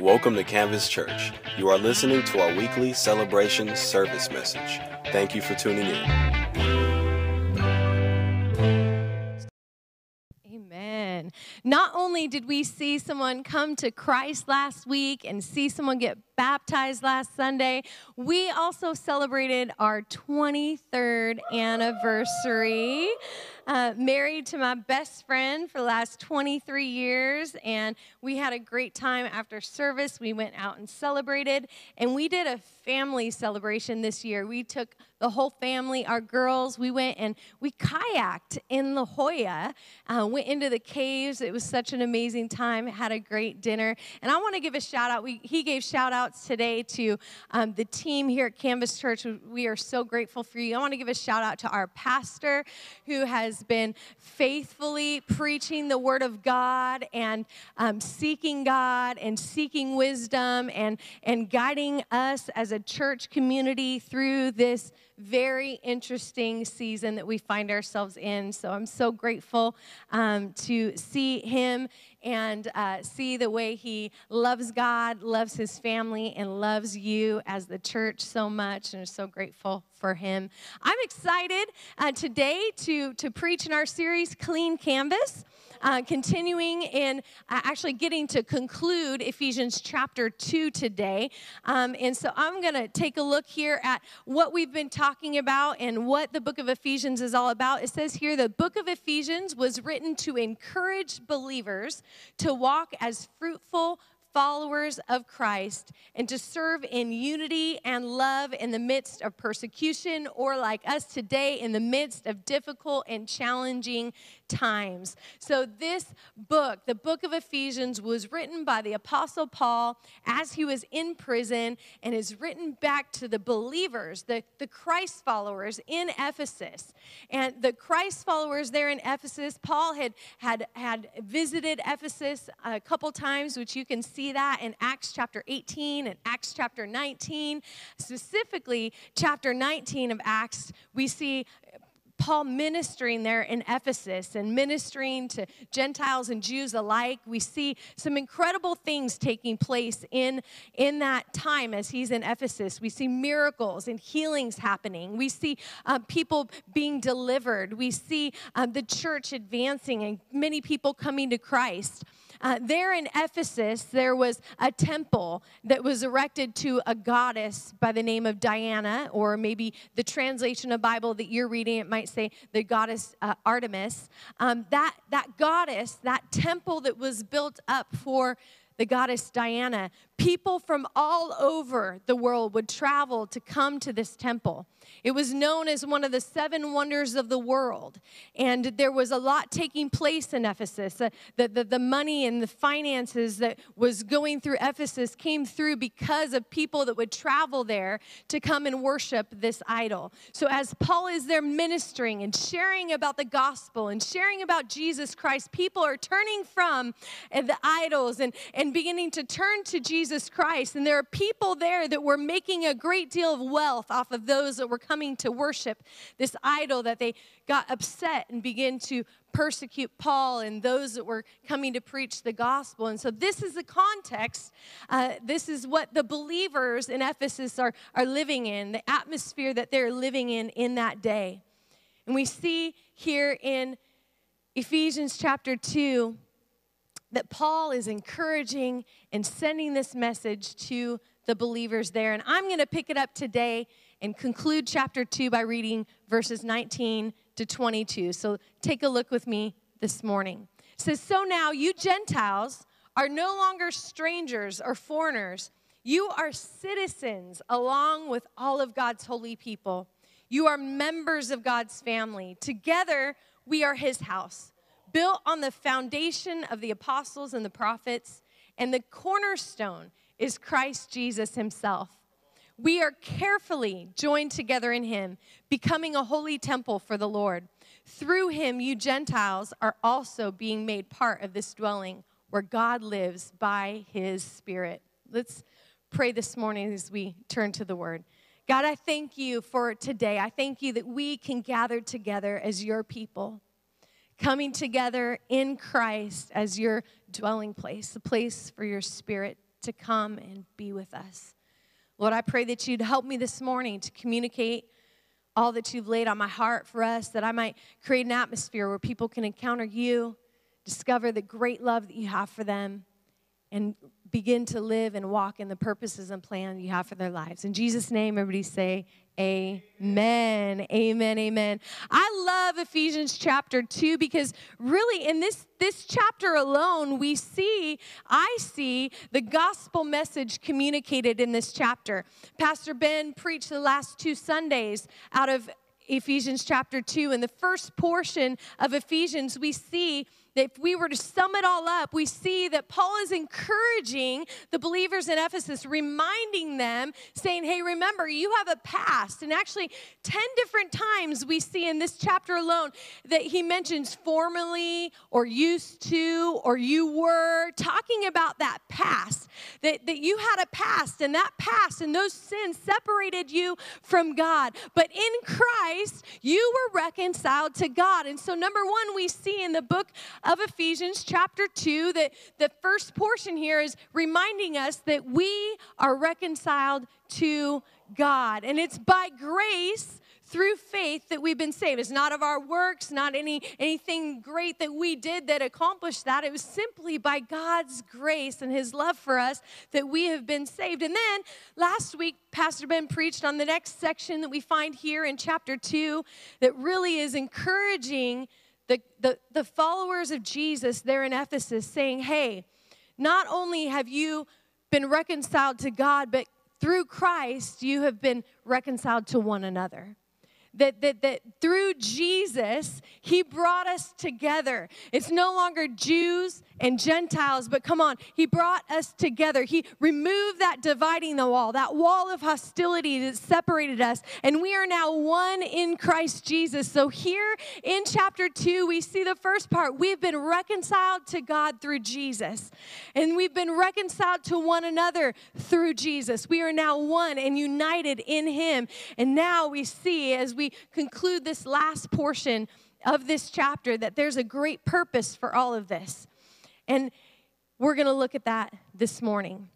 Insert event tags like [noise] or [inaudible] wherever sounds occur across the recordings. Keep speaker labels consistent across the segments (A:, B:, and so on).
A: Welcome to Canvas Church. You are listening to our weekly celebration service message. Thank you for tuning in.
B: Amen. Not only did we see someone come to Christ last week and see someone get baptized last Sunday, we also celebrated our 23rd anniversary. Uh, married to my best friend for the last 23 years, and we had a great time after service. We went out and celebrated, and we did a family celebration this year. We took the whole family, our girls, we went and we kayaked in La Jolla, uh, went into the caves. It was such an amazing time, had a great dinner. And I want to give a shout out. We, he gave shout outs today to um, the team here at Canvas Church. We are so grateful for you. I want to give a shout out to our pastor who has been faithfully preaching the word of God and um, seeking God and seeking wisdom and, and guiding us as a church community through this very interesting season that we find ourselves in. So I'm so grateful um, to see him and uh, see the way he loves God, loves his family, and loves you as the church so much. And are so grateful for him. I'm excited uh, today to, to preach in our series, Clean Canvas uh, continuing in uh, actually getting to conclude Ephesians chapter 2 today. Um, and so I'm going to take a look here at what we've been talking about and what the book of Ephesians is all about. It says here the book of Ephesians was written to encourage believers to walk as fruitful, followers of Christ and to serve in unity and love in the midst of persecution or like us today in the midst of difficult and challenging times. So, this book, the book of Ephesians, was written by the Apostle Paul as he was in prison and is written back to the believers, the, the Christ followers in Ephesus. And the Christ followers there in Ephesus, Paul had, had, had visited Ephesus a couple times, which you can see that in Acts chapter 18 and Acts chapter 19. Specifically, chapter 19 of Acts, we see Paul ministering there in Ephesus and ministering to Gentiles and Jews alike. We see some incredible things taking place in, in that time as he's in Ephesus. We see miracles and healings happening. We see um, people being delivered. We see um, the church advancing and many people coming to Christ. Uh, there in Ephesus, there was a temple that was erected to a goddess by the name of Diana, or maybe the translation of Bible that you're reading, it might say the goddess uh, Artemis. Um, that, that goddess, that temple that was built up for the goddess Diana, people from all over the world would travel to come to this temple. It was known as one of the seven wonders of the world. And there was a lot taking place in Ephesus. Uh, the, the, the money and the finances that was going through Ephesus came through because of people that would travel there to come and worship this idol. So, as Paul is there ministering and sharing about the gospel and sharing about Jesus Christ, people are turning from the idols and, and beginning to turn to Jesus Christ. And there are people there that were making a great deal of wealth off of those that were coming to worship this idol that they got upset and began to persecute Paul and those that were coming to preach the gospel. And so, this is the context. Uh, this is what the believers in Ephesus are, are living in, the atmosphere that they're living in in that day. And we see here in Ephesians chapter 2 that Paul is encouraging and sending this message to the believers there. And I'm going to pick it up today and conclude chapter 2 by reading verses 19 to 22. So take a look with me this morning. It says, So now you Gentiles are no longer strangers or foreigners. You are citizens along with all of God's holy people. You are members of God's family. Together, we are his house, built on the foundation of the apostles and the prophets, and the cornerstone is Christ Jesus himself. We are carefully joined together in him, becoming a holy temple for the Lord. Through him, you Gentiles are also being made part of this dwelling where God lives by his Spirit. Let's pray this morning as we turn to the word. God, I thank you for today. I thank you that we can gather together as your people, coming together in Christ as your dwelling place, the place for your Spirit to come and be with us. Lord, I pray that you'd help me this morning to communicate all that you've laid on my heart for us, that I might create an atmosphere where people can encounter you, discover the great love that you have for them, and begin to live and walk in the purposes and plan you have for their lives. In Jesus' name, everybody say, Amen. Amen. Amen. I love Ephesians chapter 2 because really in this this chapter alone we see I see the gospel message communicated in this chapter. Pastor Ben preached the last two Sundays out of Ephesians chapter 2 in the first portion of Ephesians we see if we were to sum it all up, we see that Paul is encouraging the believers in Ephesus, reminding them, saying, Hey, remember, you have a past. And actually, 10 different times we see in this chapter alone that he mentions formerly or used to or you were, talking about that past, that, that you had a past, and that past and those sins separated you from God. But in Christ, you were reconciled to God. And so, number one, we see in the book of Ephesians, chapter 2, that the first portion here is reminding us that we are reconciled to God. And it's by grace through faith that we've been saved. It's not of our works, not any anything great that we did that accomplished that. It was simply by God's grace and his love for us that we have been saved. And then last week Pastor Ben preached on the next section that we find here in chapter 2 that really is encouraging the, the, the followers of Jesus there in Ephesus saying, hey, not only have you been reconciled to God, but through Christ, you have been reconciled to one another that, that, that through Jesus, He brought us together. It's no longer Jews and Gentiles, but come on, He brought us together. He removed that dividing the wall, that wall of hostility that separated us, and we are now one in Christ Jesus. So here in chapter 2, we see the first part. We've been reconciled to God through Jesus, and we've been reconciled to one another through Jesus. We are now one and united in Him. And now we see as we we conclude this last portion of this chapter that there's a great purpose for all of this. And we're going to look at that this morning.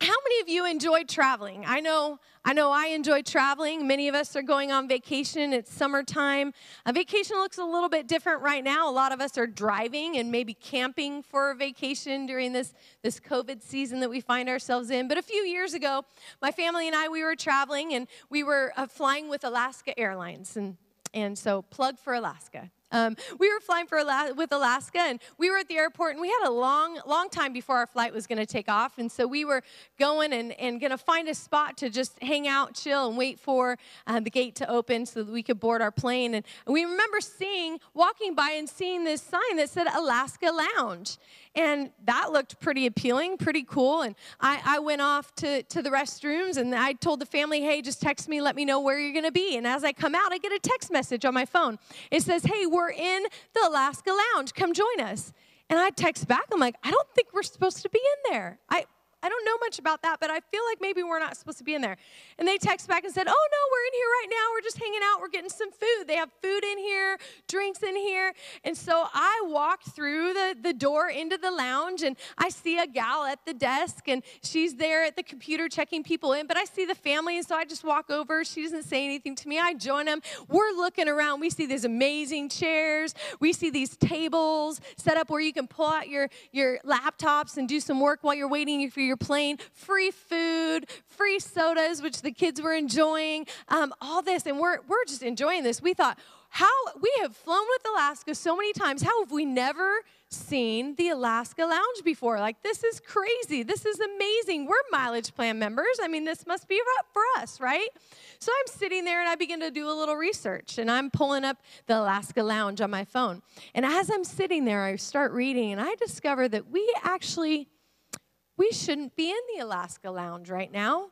B: How many of you enjoy traveling? I know I know I enjoy traveling. Many of us are going on vacation. It's summertime. A vacation looks a little bit different right now. A lot of us are driving and maybe camping for a vacation during this, this COVID season that we find ourselves in. But a few years ago, my family and I, we were traveling and we were uh, flying with Alaska Airlines. And, and so, plug for Alaska. Um, we were flying for with Alaska, and we were at the airport, and we had a long, long time before our flight was going to take off, and so we were going and, and going to find a spot to just hang out, chill, and wait for uh, the gate to open so that we could board our plane. And, and we remember seeing, walking by, and seeing this sign that said Alaska Lounge, and that looked pretty appealing, pretty cool. And I, I went off to, to the restrooms and I told the family, hey, just text me, let me know where you're going to be. And as I come out, I get a text message on my phone. It says, hey, we're in the Alaska Lounge. Come join us. And I text back, I'm like, I don't think we're supposed to be in there. I, I don't know much about that, but I feel like maybe we're not supposed to be in there. And they text back and said, Oh, no, we're in here right now. We're just hanging out. We're getting some food. They have food in here, drinks in here. And so I walked through the, the door into the lounge and I see a gal at the desk and she's there at the computer checking people in. But I see the family, and so I just walk over. She doesn't say anything to me. I join them. We're looking around. We see these amazing chairs. We see these tables set up where you can pull out your, your laptops and do some work while you're waiting for your your plane, free food, free sodas, which the kids were enjoying, um, all this. And we're, we're just enjoying this. We thought, how we have flown with Alaska so many times. How have we never seen the Alaska Lounge before? Like, this is crazy. This is amazing. We're mileage plan members. I mean, this must be for us, right? So I'm sitting there and I begin to do a little research and I'm pulling up the Alaska Lounge on my phone. And as I'm sitting there, I start reading and I discover that we actually we shouldn't be in the Alaska Lounge right now.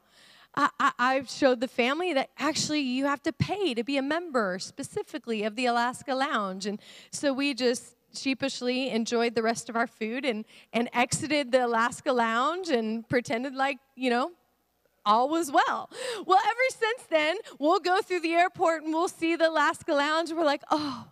B: I, I, showed the family that actually you have to pay to be a member specifically of the Alaska Lounge. And so we just sheepishly enjoyed the rest of our food and, and exited the Alaska Lounge and pretended like, you know, all was well. Well, ever since then, we'll go through the airport and we'll see the Alaska Lounge. We're like, oh,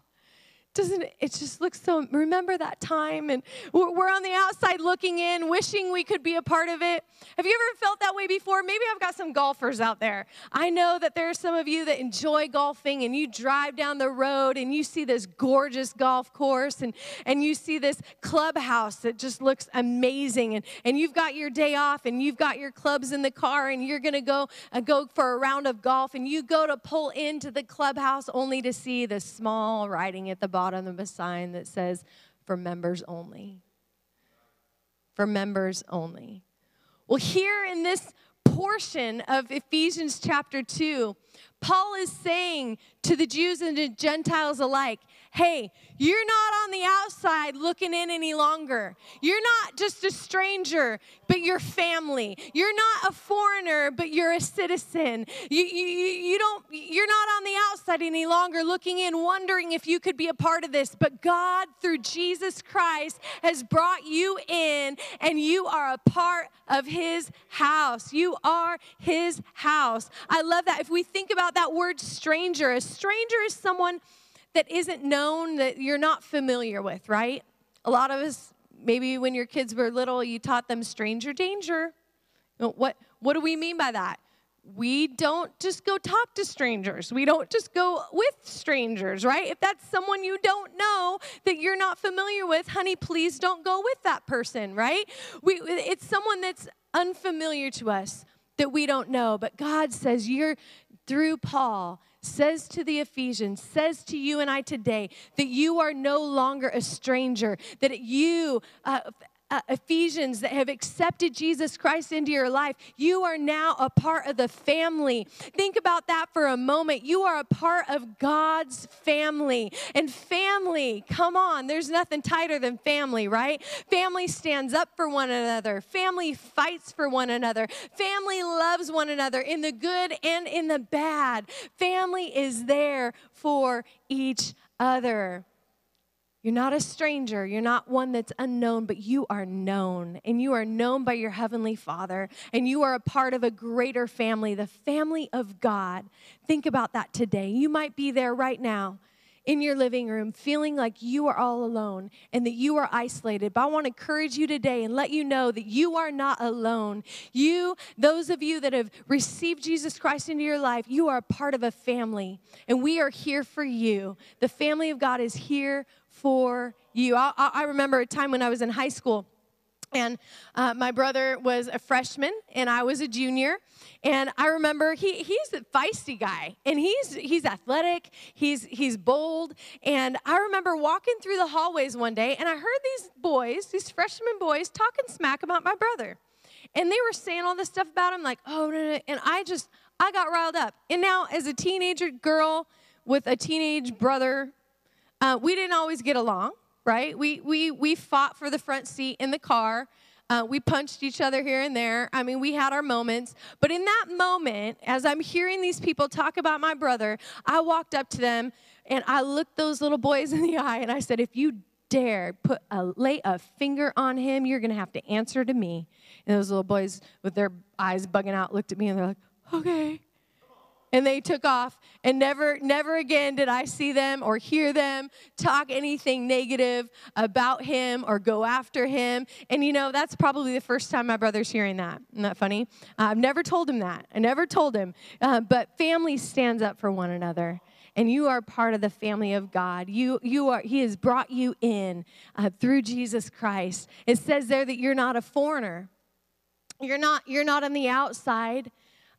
B: doesn't it just looks so remember that time and we're on the outside looking in wishing we could be a part of it. Have you ever felt that way before? Maybe i've got some golfers out there. I know that there are some of you that enjoy golfing and you drive down the road and you see this gorgeous golf course and and you see this clubhouse that just looks amazing and and you've got your day off and you've got your clubs in the car and you're going to go uh, go for a round of golf and you go to pull into the clubhouse only to see the small writing at the bottom bottom of a sign that says, for members only. For members only. Well, here in this portion of Ephesians chapter 2, Paul is saying to the Jews and the Gentiles alike, hey, you're not on the outside looking in any longer. You're not just a stranger, but you're family. You're not a foreigner, but you're a citizen. You, you, you don't, you're not on the outside any longer looking in, wondering if you could be a part of this. But God, through Jesus Christ, has brought you in, and you are a part of His house. You are His house. I love that. If we think about that word stranger, a stranger is someone that isn't known, that you're not familiar with, right? A lot of us, maybe when your kids were little, you taught them stranger danger. What, what do we mean by that? We don't just go talk to strangers. We don't just go with strangers, right? If that's someone you don't know that you're not familiar with, honey, please don't go with that person, right? We, it's someone that's unfamiliar to us that we don't know. But God says, You're through Paul, says to the Ephesians, says to you and I today that you are no longer a stranger, that you, uh, uh, Ephesians that have accepted Jesus Christ into your life, you are now a part of the family. Think about that for a moment. You are a part of God's family. And family, come on, there's nothing tighter than family, right? Family stands up for one another, family fights for one another, family loves one another in the good and in the bad. Family is there for each other. You're not a stranger. You're not one that's unknown, but you are known. And you are known by your Heavenly Father. And you are a part of a greater family, the family of God. Think about that today. You might be there right now in your living room feeling like you are all alone and that you are isolated. But I want to encourage you today and let you know that you are not alone. You, those of you that have received Jesus Christ into your life, you are a part of a family and we are here for you. The family of God is here for you. I, I remember a time when I was in high school. And uh, my brother was a freshman, and I was a junior. And I remember he, he's a feisty guy, and he's he's athletic, he's he's bold. And I remember walking through the hallways one day, and I heard these boys, these freshman boys, talking smack about my brother, and they were saying all this stuff about him, like, oh, no, no. and I just I got riled up. And now, as a teenager girl with a teenage brother uh, we didn't always get along, right? We, we, we fought for the front seat in the car. Uh, we punched each other here and there. I mean, we had our moments. But in that moment, as I'm hearing these people talk about my brother, I walked up to them and I looked those little boys [laughs] in the eye and I said, if you dare put a, lay a finger on him, you're going to have to answer to me. And those little boys with their eyes bugging out looked at me and they're like, okay and they took off and never never again did i see them or hear them talk anything negative about him or go after him. And you know that's probably the first time my brother's hearing that. Isn't that funny? I've never told him that. I never told him. Uh, but family stands up for one another and you are part of the family of god. You you are he has brought you in uh, through jesus christ. It says there that you're not a foreigner. You're not you're not on the outside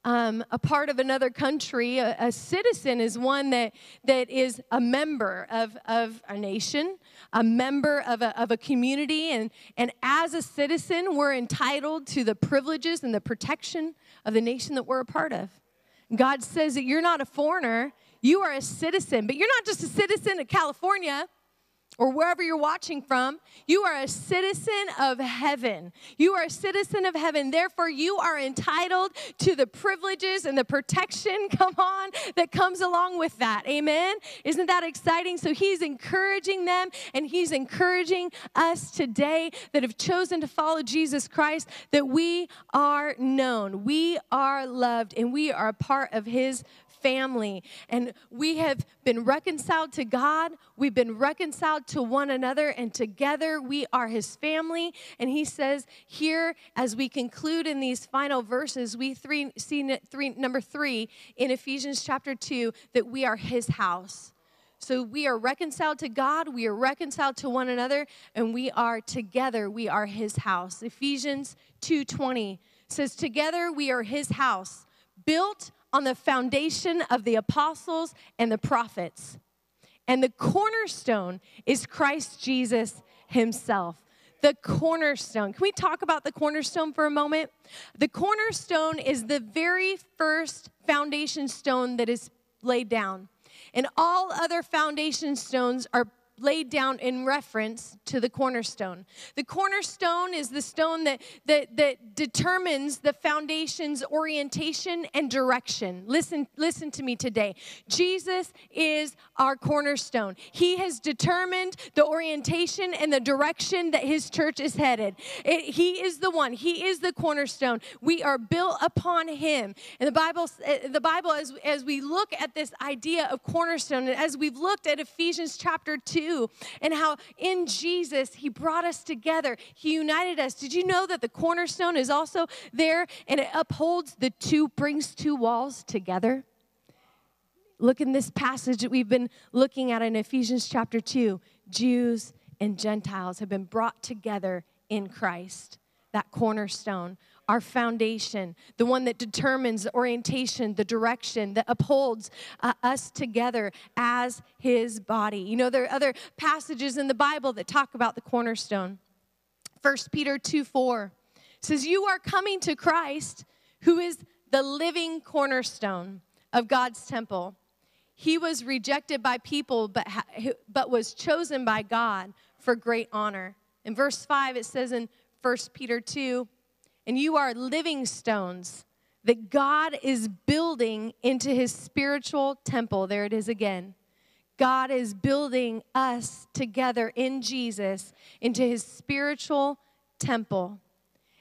B: um, a part of another country. A, a, citizen is one that, that is a member of, of a nation, a member of a, of a community. And, and as a citizen, we're entitled to the privileges and the protection of the nation that we're a part of. God says that you're not a foreigner, you are a citizen, but you're not just a citizen of California or wherever you're watching from, you are a citizen of heaven. You are a citizen of heaven. Therefore, you are entitled to the privileges and the protection, [laughs] come on, that comes along with that. Amen? Isn't that exciting? So, he's encouraging them and he's encouraging us today that have chosen to follow Jesus Christ that we are known, we are loved, and we are a part of his family. And we have been reconciled to God, we've been reconciled to one another, and together we are his family. And he says here, as we conclude in these final verses, we three, see three, number three in Ephesians chapter 2 that we are his house. So we are reconciled to God, we are reconciled to one another, and we are together, we are his house. Ephesians 2:20 says together we are his house, built on the foundation of the apostles and the prophets. And the cornerstone is Christ Jesus himself. The cornerstone. Can we talk about the cornerstone for a moment? The cornerstone is the very first foundation stone that is laid down. And all other foundation stones are laid down in reference to the cornerstone. The cornerstone is the stone that, that, that determines the foundation's orientation and direction. Listen, listen to me today. Jesus is our cornerstone. He has determined the orientation and the direction that his church is headed. It, he is the one. He is the cornerstone. We are built upon him. And the Bible, eh, the Bible as, as we look at this idea of cornerstone, and as we've looked at Ephesians chapter 2, and how in Jesus He brought us together. He united us. Did you know that the cornerstone is also there and it upholds the two, brings two walls together? Look in this passage that we've been looking at in Ephesians chapter 2. Jews and Gentiles have been brought together in Christ, that cornerstone our foundation, the one that determines the orientation, the direction, that upholds uh, us together as his body. You know, there are other passages in the Bible that talk about the cornerstone. 1 Peter 2 4 says, You are coming to Christ, who is the living cornerstone of God's temple. He was rejected by people, but, but was chosen by God for great honor. In verse 5, it says in 1 Peter 2, and you are living stones that God is building into his spiritual temple. There it is again. God is building us together in Jesus into his spiritual temple.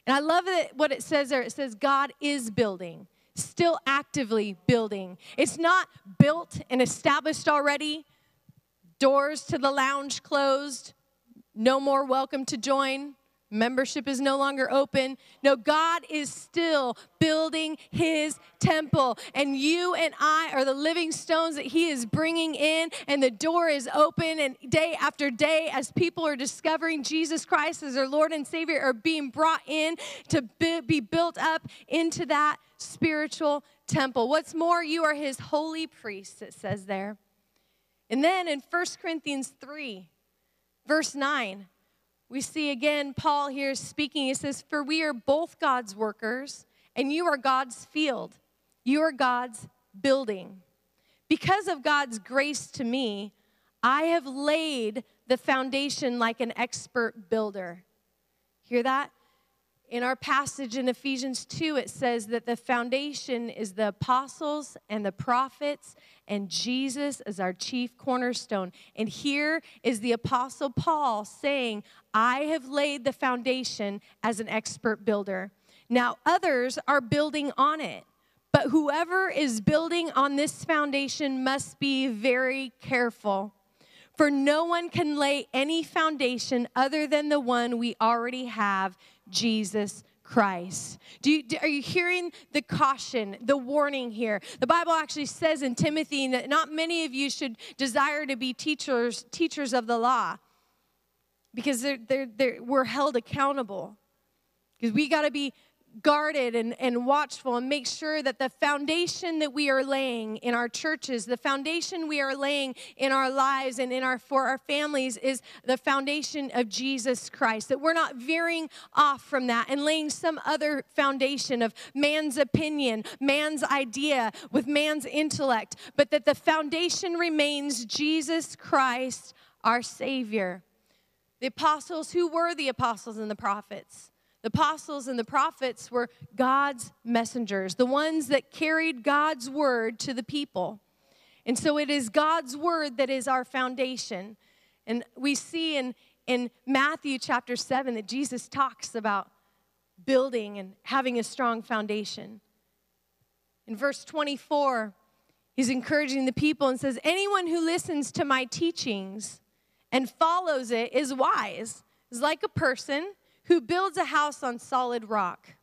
B: And I love it, what it says there. It says, God is building, still actively building. It's not built and established already, doors to the lounge closed, no more welcome to join. Membership is no longer open. No, God is still building his temple. And you and I are the living stones that he is bringing in. And the door is open. And day after day, as people are discovering Jesus Christ as their Lord and Savior, are being brought in to be built up into that spiritual temple. What's more, you are his holy priest, it says there. And then in 1 Corinthians 3, verse 9, we see again Paul here speaking. He says, For we are both God's workers, and you are God's field. You are God's building. Because of God's grace to me, I have laid the foundation like an expert builder. Hear that? In our passage in Ephesians 2, it says that the foundation is the apostles and the prophets, and Jesus is our chief cornerstone. And here is the apostle Paul saying, I have laid the foundation as an expert builder. Now, others are building on it. But whoever is building on this foundation must be very careful. For no one can lay any foundation other than the one we already have, Jesus Christ. Do you, are you hearing the caution, the warning here? The Bible actually says in Timothy that not many of you should desire to be teachers, teachers of the law because they're, they're, they're, we're held accountable. Because we got to be guarded and, and watchful and make sure that the foundation that we are laying in our churches, the foundation we are laying in our lives and in our for our families is the foundation of Jesus Christ. That we're not veering off from that and laying some other foundation of man's opinion, man's idea with man's intellect, but that the foundation remains Jesus Christ, our Savior. The apostles, who were the apostles and the prophets? The apostles and the prophets were God's messengers, the ones that carried God's word to the people. And so it is God's word that is our foundation. And we see in, in Matthew chapter 7 that Jesus talks about building and having a strong foundation. In verse 24, He's encouraging the people and says, Anyone who listens to my teachings and follows it is wise, is like a person who builds a house on solid rock.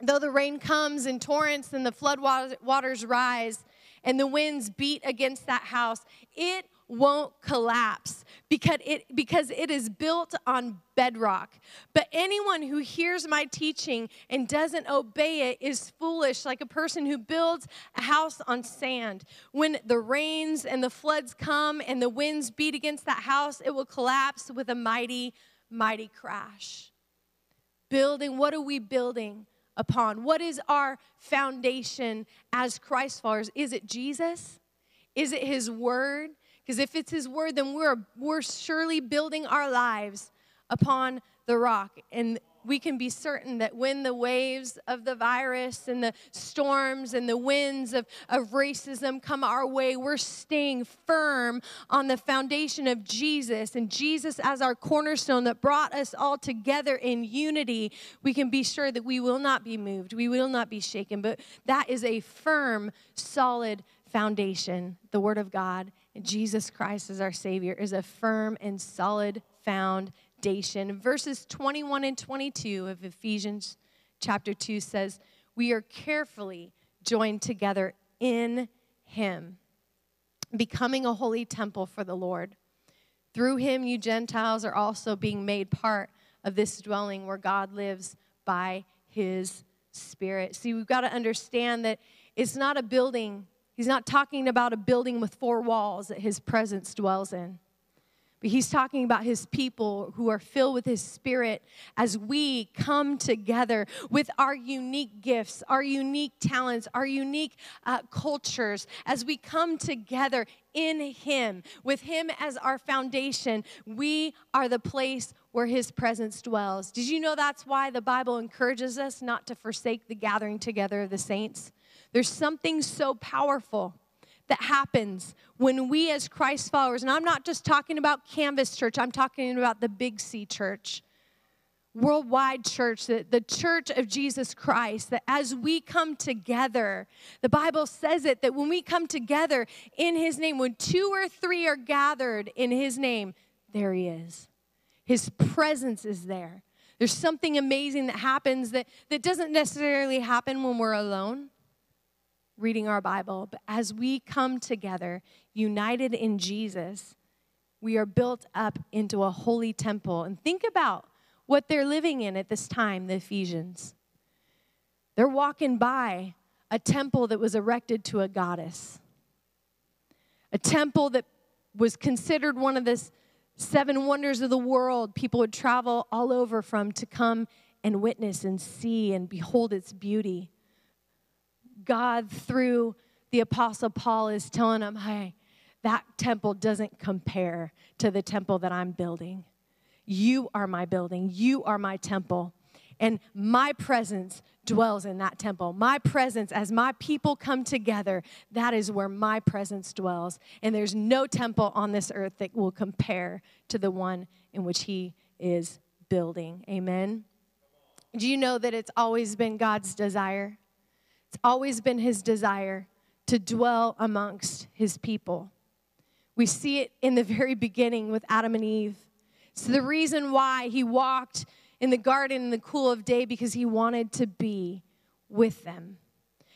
B: Though the rain comes in torrents and the flood waters rise and the winds beat against that house, it won't collapse because it, because it is built on bedrock. But anyone who hears my teaching and doesn't obey it is foolish, like a person who builds a house on sand. When the rains and the floods come and the winds beat against that house, it will collapse with a mighty, mighty crash. Building, what are we building? upon? What is our foundation as Christ followers? Is it Jesus? Is it His Word? Because if it's His Word, then we're, we're surely building our lives upon the rock. And we can be certain that when the waves of the virus and the storms and the winds of, of racism come our way, we're staying firm on the foundation of Jesus and Jesus as our cornerstone that brought us all together in unity. We can be sure that we will not be moved, we will not be shaken. But that is a firm, solid foundation, the Word of God. And Jesus Christ as our Savior is a firm and solid foundation. Verses 21 and 22 of Ephesians chapter 2 says, We are carefully joined together in Him, becoming a holy temple for the Lord. Through Him, you Gentiles are also being made part of this dwelling where God lives by His Spirit. See, we've got to understand that it's not a building He's not talking about a building with four walls that his presence dwells in. But he's talking about his people who are filled with his spirit as we come together with our unique gifts, our unique talents, our unique uh, cultures, as we come together in him, with him as our foundation, we are the place where his presence dwells. Did you know that's why the Bible encourages us not to forsake the gathering together of the saints? There's something so powerful that happens when we, as Christ followers, and I'm not just talking about Canvas Church, I'm talking about the Big C Church, worldwide church, the, the church of Jesus Christ, that as we come together, the Bible says it that when we come together in His name, when two or three are gathered in His name, there He is. His presence is there. There's something amazing that happens that, that doesn't necessarily happen when we're alone reading our Bible, but as we come together, united in Jesus, we are built up into a holy temple. And think about what they're living in at this time, the Ephesians. They're walking by a temple that was erected to a goddess, a temple that was considered one of the seven wonders of the world people would travel all over from to come and witness and see and behold its beauty. God, through the Apostle Paul, is telling him, hey, that temple doesn't compare to the temple that I'm building. You are my building, you are my temple. And my presence dwells in that temple. My presence, as my people come together, that is where my presence dwells. And there's no temple on this earth that will compare to the one in which He is building. Amen. Do you know that it's always been God's desire it's always been his desire to dwell amongst his people. We see it in the very beginning with Adam and Eve. It's the reason why he walked in the garden in the cool of day because he wanted to be with them.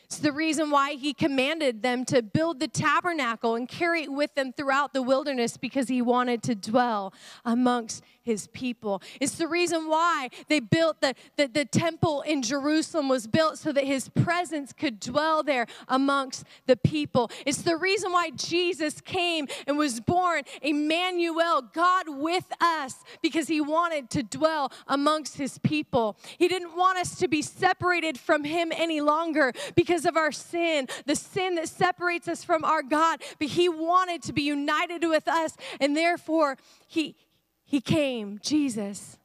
B: It's the reason why he commanded them to build the tabernacle and carry it with them throughout the wilderness because he wanted to dwell amongst his people. It's the reason why they built the, the, the temple in Jerusalem was built so that his presence could dwell there amongst the people. It's the reason why Jesus came and was born, Emmanuel, God with us, because he wanted to dwell amongst his people. He didn't want us to be separated from him any longer because because of our sin, the sin that separates us from our God. But He wanted to be united with us, and therefore He, he came, Jesus,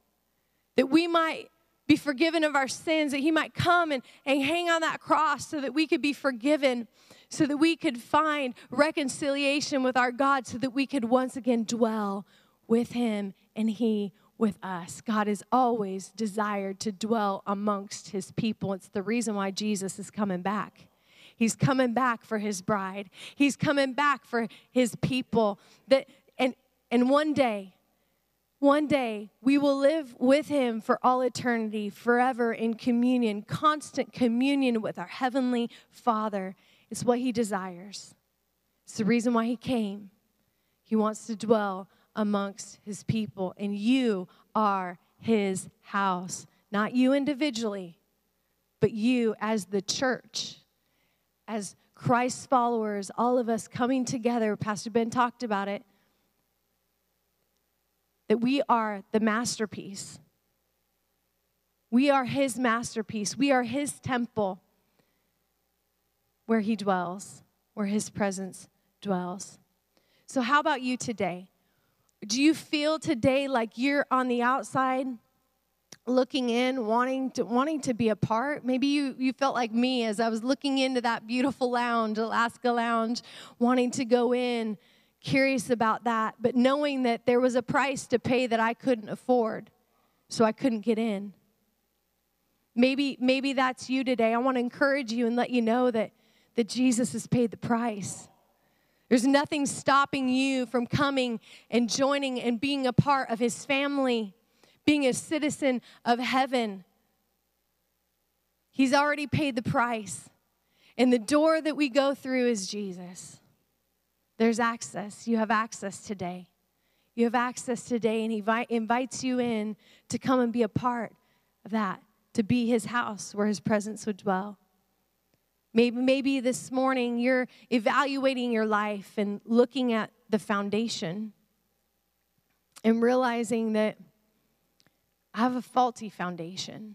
B: that we might be forgiven of our sins, that He might come and, and hang on that cross so that we could be forgiven, so that we could find reconciliation with our God, so that we could once again dwell with Him and He with us. God has always desired to dwell amongst his people. It's the reason why Jesus is coming back. He's coming back for his bride. He's coming back for his people. That and and one day, one day we will live with him for all eternity, forever in communion, constant communion with our heavenly Father. It's what he desires. It's the reason why he came. He wants to dwell amongst his people, and you are his house. Not you individually, but you as the church, as Christ's followers, all of us coming together. Pastor Ben talked about it. That we are the masterpiece. We are his masterpiece. We are his temple where he dwells, where his presence dwells. So, how about you today? Do you feel today like you're on the outside? looking in wanting to wanting to be a part? Maybe you you felt like me as i was looking into that beautiful lounge alaska lounge wanting to go in curious about that but knowing that there was a price to pay that i couldn't afford so i couldn't get in. Maybe maybe that's you today. I want to encourage you and let you know that that jesus has paid the price there's nothing stopping you from coming and joining and being a part of his family, being a citizen of heaven. He's already paid the price. And the door that we go through is Jesus. There's access. You have access today. You have access today, and He invites you in to come and be a part of that, to be His house where His presence would dwell. Maybe, maybe this morning you're evaluating your life and looking at the foundation and realizing that I have a faulty foundation.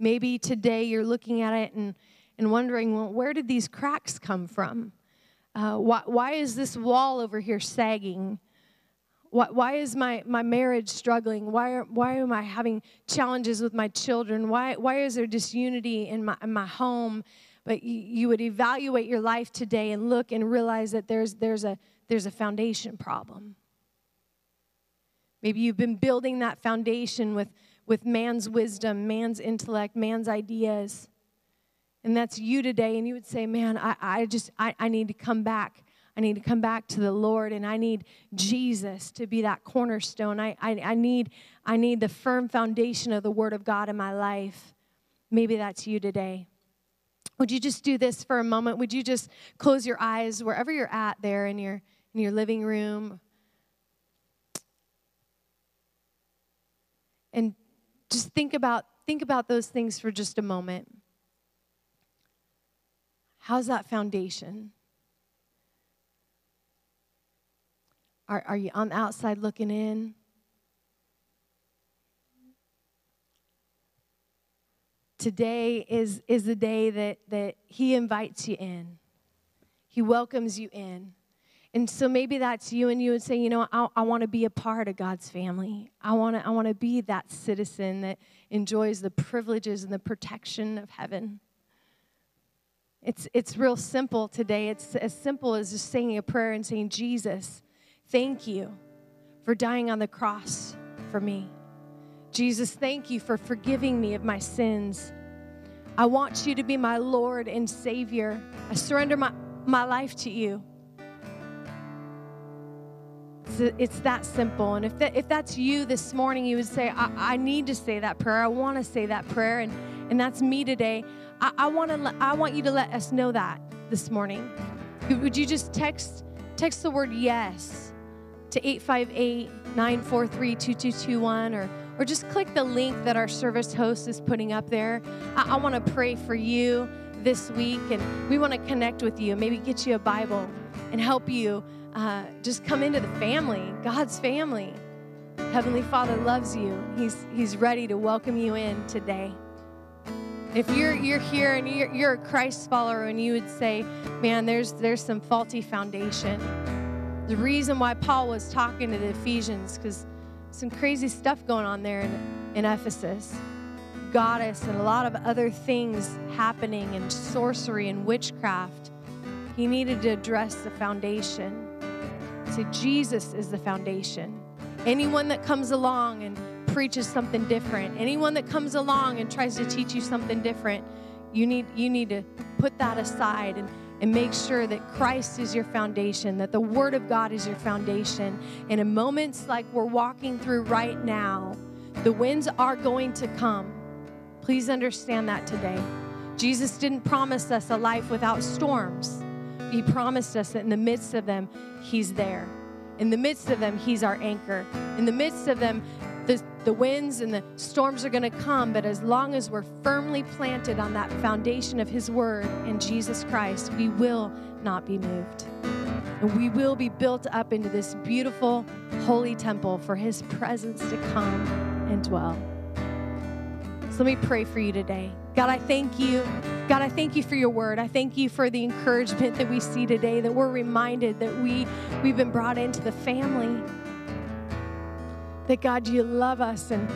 B: Maybe today you're looking at it and, and wondering, well, where did these cracks come from? Uh, why, why is this wall over here sagging? Why, why is my, my marriage struggling? Why, are, why am I having challenges with my children? Why, why is there disunity in my, in my home? But you, you would evaluate your life today and look and realize that there's, there's, a, there's a foundation problem. Maybe you've been building that foundation with, with man's wisdom, man's intellect, man's ideas. And that's you today. And you would say, Man, I, I just, I, I need to come back. I need to come back to the Lord and I need Jesus to be that cornerstone. I, I, I, need, I need the firm foundation of the Word of God in my life. Maybe that's you today. Would you just do this for a moment? Would you just close your eyes wherever you're at there in your in your living room? And just think about think about those things for just a moment. How's that foundation? Are, are you on the outside looking in? Today is, is the day that, that He invites you in, He welcomes you in. And so maybe that's you, and you would say, you know, I, I want to be a part of God's family. I want to I wanna be that citizen that enjoys the privileges and the protection of heaven. It's, it's real simple today. It's as simple as just saying a prayer and saying, Jesus, thank you for dying on the cross for me. Jesus, thank you for forgiving me of my sins. I want you to be my Lord and Savior. I surrender my, my life to you. It's, it's that simple. And if, that, if that's you this morning, you would say, I, I need to say that prayer. I want to say that prayer. And, and that's me today. I, I, wanna, I want you to let us know that this morning. Would you just text, text the word yes to 858 943 2221 or or just click the link that our service host is putting up there. I, I want to pray for you this week, and we want to connect with you, maybe get you a Bible and help you uh, just come into the family, God's family. Heavenly Father loves you. He's, he's ready to welcome you in today. If you're, you're here and you're, you're a Christ follower and you would say, man, there's, there's some faulty foundation. The reason why Paul was talking to the Ephesians, because some crazy stuff going on there in, in Ephesus. Goddess and a lot of other things happening, and sorcery and witchcraft. He needed to address the foundation. Say, Jesus is the foundation. Anyone that comes along and preaches something different, anyone that comes along and tries to teach you something different, You need, you need to put that aside and, and make sure that Christ is your foundation, that the Word of God is your foundation. And in moments like we're walking through right now, the winds are going to come. Please understand that today. Jesus didn't promise us a life without storms. He promised us that in the midst of them, He's there. In the midst of them, He's our anchor. In the midst of them, the, the winds and the storms are going to come, but as long as we're firmly planted on that foundation of His Word in Jesus Christ, we will not be moved. And we will be built up into this beautiful, holy temple for His presence to come and dwell. So let me pray for you today. God, I thank you. God, I thank you for your word. I thank you for the encouragement that we see today, that we're reminded that we, we've been brought into the family. That God, you love us and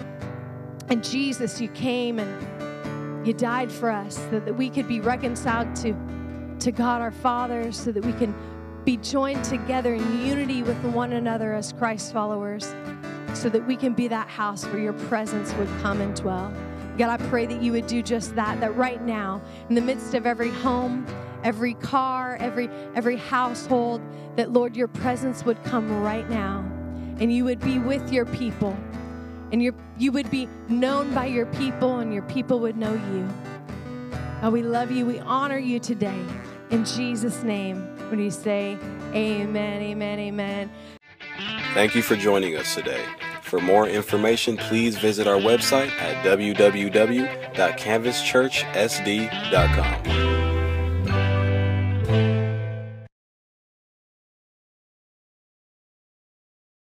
B: and Jesus, you came and you died for us so that we could be reconciled to, to God our Father, so that we can be joined together in unity with one another as Christ followers, so that we can be that house where your presence would come and dwell. God, I pray that you would do just that, that right now, in the midst of every home, every car, every every household, that Lord, your presence would come right now and you would be with your people and your, you would be known by your people and your people would know you. God, we love you. We honor you today. In Jesus' name, when you say amen, amen, amen.
A: Thank you for joining us today. For more information, please visit our website at www.canvaschurchsd.com.